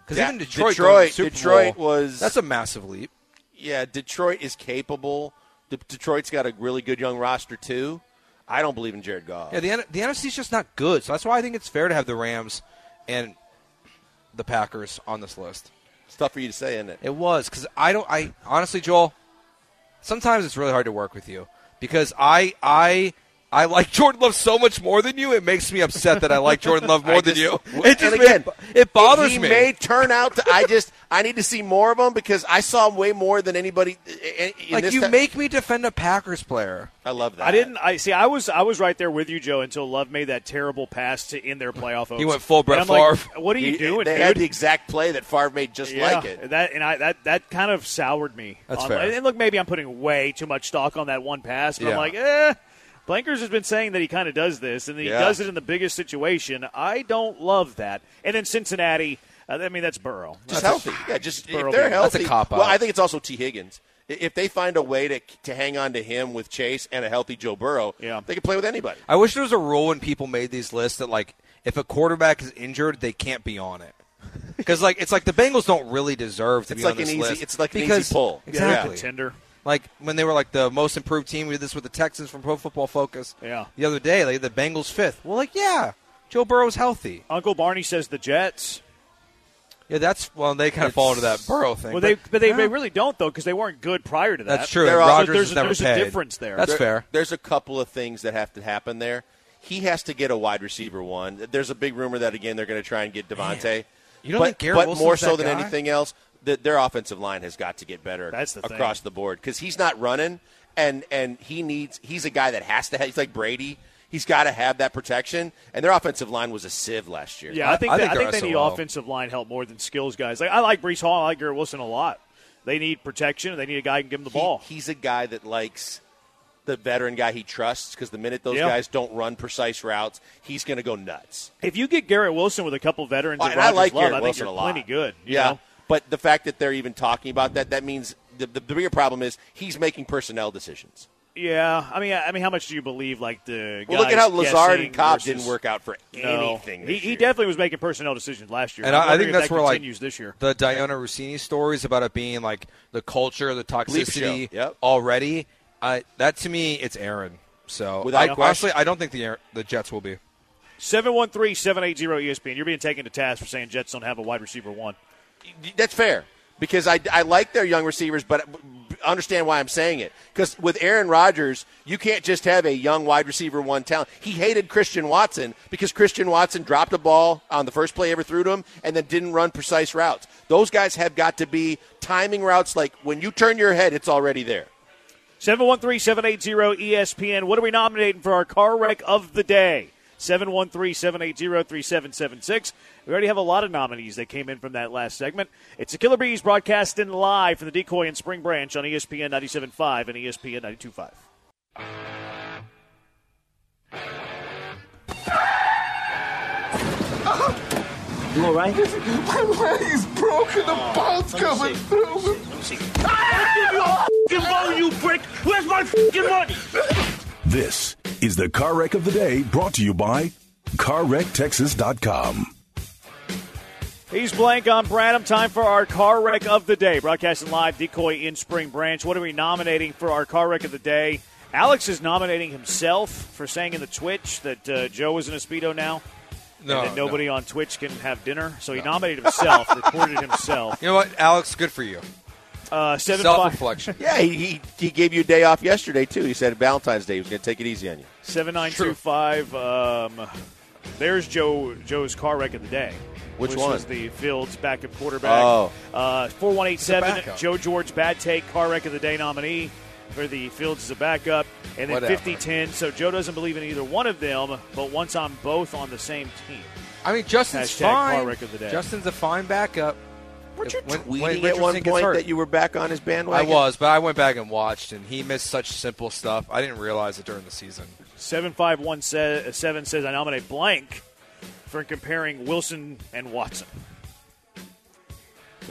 Because Da- even Detroit, Detroit- going to Super Detroit Bowl, was- that's a massive leap. yeah, Detroit is capable. De- Detroit's got a really good young roster too. I don't believe in Jared Goff. Yeah, the the NFC is just not good. So that's why I think it's fair to have the Rams and the Packers on this list. it's tough for you to say, isn't it? It was because I don't. I honestly, Joel. Sometimes it's really hard to work with you because I I I like Jordan Love so much more than you. It makes me upset that I like Jordan Love more I than just- you. It just again, it, it bothers he me. He may turn out to. I just I need to see more of him because I saw him way more than anybody. In in like this you ti- make me defend a Packers player. I love that. I didn't. I see. I was. I was right there with you, Joe, until Love made that terrible pass to in their playoff. He went full Brett And I'm like, what are you He- doing, They dude? had the exact play that Favre made just yeah, like it. that and I that that kind of soured me. That's on- fair. And look, maybe I'm putting way too much stock on that one pass, but I'm like, eh. Blankers has been saying that he kind of does this, and he Yeah. does it in the biggest situation. I don't love that. And then Cincinnati, uh, I mean, that's Burrow. Just That's- healthy. Yeah, just Burrow if they're being- That's a cop-out. Well, I think it's also T. Higgins. If they find a way to to hang on to him with Chase and a healthy Joe Burrow, Yeah. they can play with anybody. I wish there was a rule when people made these lists that like if a quarterback is injured, they can't be on it. Because like it's like the Bengals don't really deserve to It's be like on this an easy- list. it's like an easy because, pull. Yeah. Exactly. contender. Like when they were like the most improved team, we did this with the Texans from Pro Football Focus. Yeah. The other day, like the Bengals fifth. Well, like yeah, Joe Burrow's healthy. Uncle Barney says the Jets. Yeah, that's well, they kind of fall into that Burrow thing. Well, they but they, yeah. they really don't though because they weren't good prior to that. That's true. They're all- So there's is a- never there's a difference there. That's There- fair. There's a couple of things that have to happen there. He has to get a wide receiver one. There's a big rumor that again they're going to try and get Davante. You don't but, think Garrett but Wilson's more so that than guy? anything else, that their offensive line has got to get better. That's the thing. across the board because he's not running, and and he needs. He's a guy that has to. Have, he's like Brady. He's got to have that protection, and their offensive line was a sieve last year. Yeah, I think I that, think I think they're need SOL. offensive line help more than skills guys. Like I like Breece Hall, I like Garrett Wilson a lot. They need protection. They need a guy who can give them the He- ball. he's a guy that likes the veteran guy he trusts because the minute those Yeah. guys don't run precise routes, he's going to go nuts. If you get Garrett Wilson with a couple veterans, Well, and I like love, Garrett I think Wilson you're a lot. plenty good. you yeah, know? But the fact that they're even talking about that, that means the, the, the bigger problem is he's making personnel decisions. yeah. I mean, I I mean, how much do you believe like the? Well, look at how Lazard and Cobb versus- didn't work out for No. anything. He, this he year. definitely was making personnel decisions last year. And I'm I, I think that's that where like continues this year. the Dianna Russini stories about it being like the culture, the toxicity. Yep. already. I that to me, it's Aaron. So Without I, question. honestly, I don't think the the Jets will be. 713-780 ESPN. You're being taken to task for saying Jets don't have a wide receiver one. That's fair because I, I like their young receivers, but understand why I'm saying it. Because with Aaron Rodgers, you can't just have a young wide receiver one talent. He hated Christian Watson because Christian Watson dropped a ball on the first play ever threw to him and then didn't run precise routes. Those guys have got to be timing routes like when you turn your head, it's already there. 713-780 ESPN. What are we nominating for our car wreck of the day? 713-780-3776. We already have a lot of nominees that came in from that last segment. It's the Killer B's broadcasting live from the Decoy and Spring Branch on ESPN 97.5 and ESPN 92.5. You all right? My leg's broken. The oh, bone's coming through. Give phone, you prick! Where's my fucking money? This is the car wreck of the day brought to you by CarWreckTexas.com. He's blank on Branham. Time for our car wreck of the day. Broadcasting live, Decoy in Spring Branch. What are we nominating for our car wreck of the day? Alex is nominating himself for saying in the Twitch that uh, Joe is in a Speedo now. No, and that no. nobody on Twitch can have dinner. So he nominated himself, reported himself. You know what, Alex? Good for you. Uh, seven Self five reflection. Yeah, he, he, he gave you a day off yesterday, too. He said Valentine's Day he was going to take it easy on you. seven nine two five. Um, there's Joe Joe's car wreck of the day. Which which one? was the Fields backup quarterback. Oh. Uh, four one eight seven. Joe George bad take car wreck of the day nominee for the Fields as a backup, and then Whatever. 50-10. So Joe doesn't believe in either one of them, but wants on both on the same team. I mean, Justin's Hashtag car wreck of the day. Justin's a fine backup. Weren't you when- tweeting when at one point that you were back on his bandwagon? I was, but I went back and watched, and he missed such simple stuff. I didn't realize it during the season. Seven five one se- uh, seven says I nominate blank for comparing Wilson and Watson.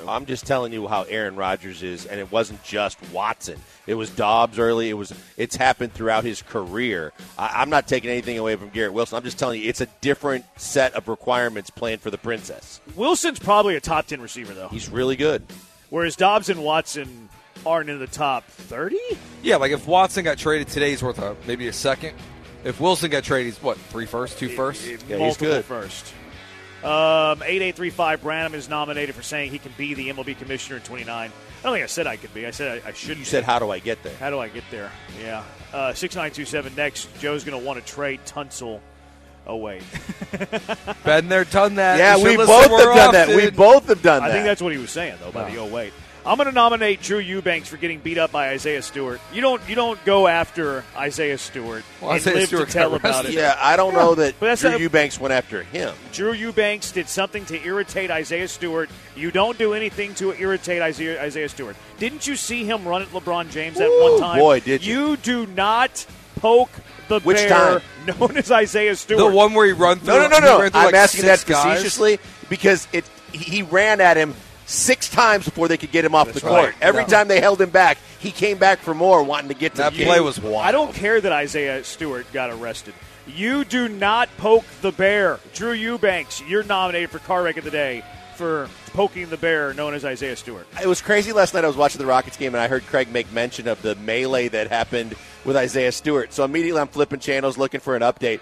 I'm just telling you how Aaron Rodgers is, and it wasn't just Watson. It was Doubs early. It was. It's happened throughout his career. I, I'm not taking anything away from Garrett Wilson. I'm just telling you, it's a different set of requirements playing for the Princess. Wilson's probably a top ten receiver though, He's really good. whereas Doubs and Watson aren't in the top thirty. Yeah, like if Watson got traded today, he's worth a, maybe a second. If Wilson got traded, he's what three first, two first. he's multiple good. first. Um, 8835 Branham is nominated for saying he can be the MLB commissioner in 29. I don't think I said I could be. I said I, I should. You be. said, "How do I get there?" How do I get there? Yeah. Uh, 6927 next. Joe's going to want to trade Tunsil away. Been there, done that. Yeah, we both have more done that. often. We both have done that. I that. think that's what he was saying, though, by the 08. I'm going to nominate Drew Eubanks for getting beat up by Isaiah Stewart. You don't you don't go after Isaiah Stewart Well, and Isaiah live Stewart to tell about arrested. it. Yeah, I don't know that But that's Drew not- Eubanks went after him. Drew Eubanks did something to irritate Isaiah Stewart. You don't do anything to irritate Isaiah, Isaiah Stewart. Didn't you see him run at LeBron James that Ooh, one time? boy, did you. You do not poke the Which bear time? known as Isaiah Stewart. The one where he run through. No, no, no, no. I'm like, asking that guys. facetiously because it he he ran at him six times before they could get him off the right. court. Every Yeah. time they held him back, he came back for more, wanting to get to That the play game. was wild. I don't care that Isaiah Stewart got arrested. You do not poke the bear. Drew Eubanks, you're nominated for car wreck of the day for poking the bear known as Isaiah Stewart. It was crazy last night. I was watching the Rockets game and I heard Craig make mention of the melee that happened with Isaiah Stewart. So immediately I'm flipping channels looking for an update.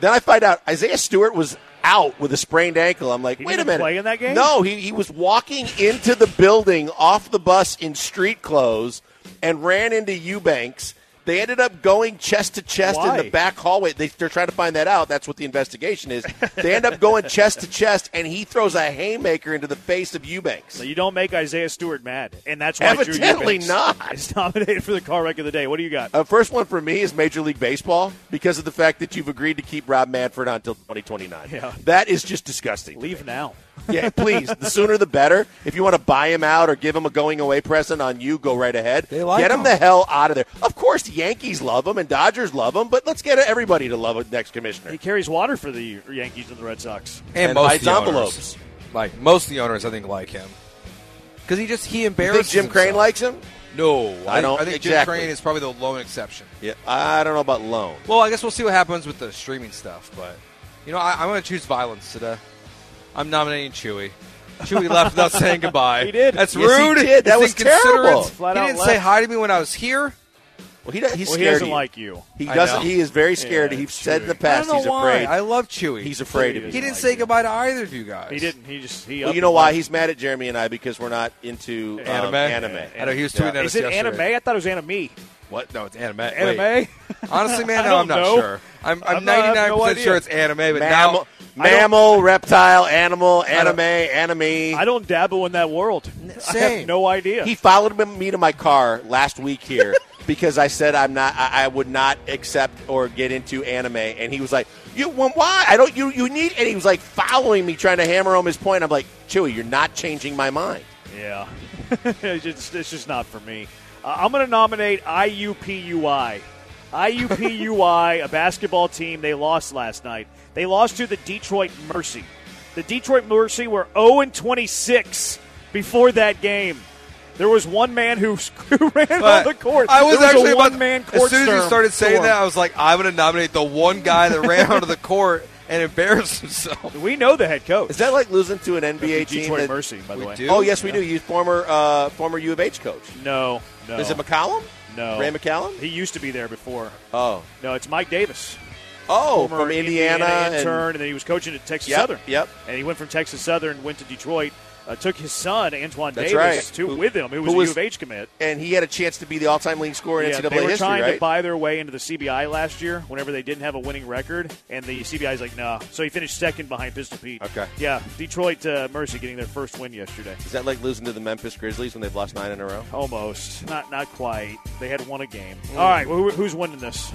Then I find out Isaiah Stewart was out with a sprained ankle. I'm like, He wait a minute. play in that game? No, he, he was walking into the building off the bus in street clothes and ran into Eubanks. They ended up going chest to chest in the back hallway. They, they're trying to find that out. That's what the investigation is. They end up going chest to chest, and he throws a haymaker into the face of Eubanks. So you don't make Isaiah Stewart mad, and that's why Evidently not. is nominated for the car wreck of the day. What do you got? Uh, first one for me is Major League Baseball because of the fact that you've agreed to keep Rob Manfred until 2029. Yeah. That is just disgusting. Leave now. Yeah, please. The sooner the better. If you want to buy him out or give him a going away present on you, go right ahead. They like get him him. the hell out of there. Of course, the Yankees love him and Dodgers love him, but let's get everybody to love a next commissioner. He carries water for the Yankees and the Red Sox. and, And most hides of the owners. envelopes. Like most of the owners, I think like him because he just he You embarrasses. think Jim Crane likes him? No, I don't- I think exactly. Jim Crane is probably the lone exception. Yeah, I don't know about lone. Well, I guess we'll see what happens with the streaming stuff, but you know, I, I'm going to choose violence today. I'm nominating Chewy. Chewy left without saying goodbye. He did. That's Yes, he rude. did. That was terrible. Flat he out didn't left. say hi to me when I was here. Well, he, does- he's Well, he scared doesn't you. like you. He I doesn't. know. He is very scared. Yeah, He's said in the Chewy. I past don't know he's why. afraid. I love Chewy. He's afraid of He you. he didn't like say you. goodbye to either of you guys. He didn't. He just he. Well, up you know and why left. he's mad at Jeremy and I because we're not into um, Anime? anime. I know he was tweeting Yeah. at Is us it yesterday. anime? I thought it was anime. What? No, it's anime. Anime. Wait. Honestly, man, no, I'm not know. sure. I'm, I'm, I'm not- I have 99% no sure it's anime, but Mammal, now mammal, reptile, animal, anime, anime. I don't dabble in that world. I Same. have no idea. He followed me to my car last week here because I said I'm not. I, I would not accept or get into anime, and he was like, "You why? I don't. You you need." And he was like following me, trying to hammer home his point. I'm like, Chewy, you're not changing my mind. Yeah, it's, just, it's just not for me. Uh, I'm going to nominate IUPUI. IUPUI, a basketball team. They lost last night. They lost to the Detroit Mercy. The Detroit Mercy were 0 and 26 before that game. There was one man who, who ran on But the court. I was there actually a about- one man As soon as you started saying storm. that, I was like, I'm going to nominate the one guy that ran onto the court and embarrassed himself. we know the head coach. Is that like losing to an the NBA team? Detroit that- Mercy? By the way, do? Oh yes, we do. He's former uh, former U of H coach. no, no, Is it McCallum? no. Ray McCallum? He used to be there before. Oh, No, it's Mike Davis. oh, from Indiana, and- intern, and, then he was coaching at Texas Yep, Southern. yep. And he went from Texas Southern, went to Detroit, uh, took his son Antoine That's Davis right. to, Who- with him. It was who a was- U of H commit. and he had a chance to be the all-time leading scorer in Yeah, NCAA they were history, trying right? to buy their way into the CBI last year. Whenever they didn't have a winning record, and the CBI is like, nah. So he finished second behind Pistol Pete. Okay. Yeah, Detroit uh, Mercy getting their first win yesterday. Is that like losing to the Memphis Grizzlies when they've lost nine in a row? Almost, not not quite. They had won a game. Mm. All right, well, who, who's winning this?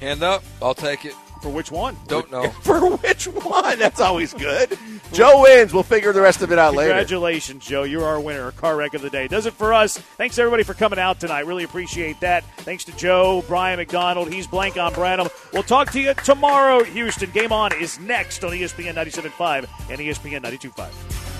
Hand up. I'll take it. For which one? Don't know. For which one? That's always good. Joe wins. We'll figure the rest of it out later. Congratulations, Joe. You're our winner, car wreck of the day. Does it for us. Thanks, everybody, for coming out tonight. Really appreciate that. Thanks to Joe, Brian McDonald. He's blank on Branham. We'll talk to you tomorrow, Houston. Game On is next on ESPN 97.5 and ESPN 92.5.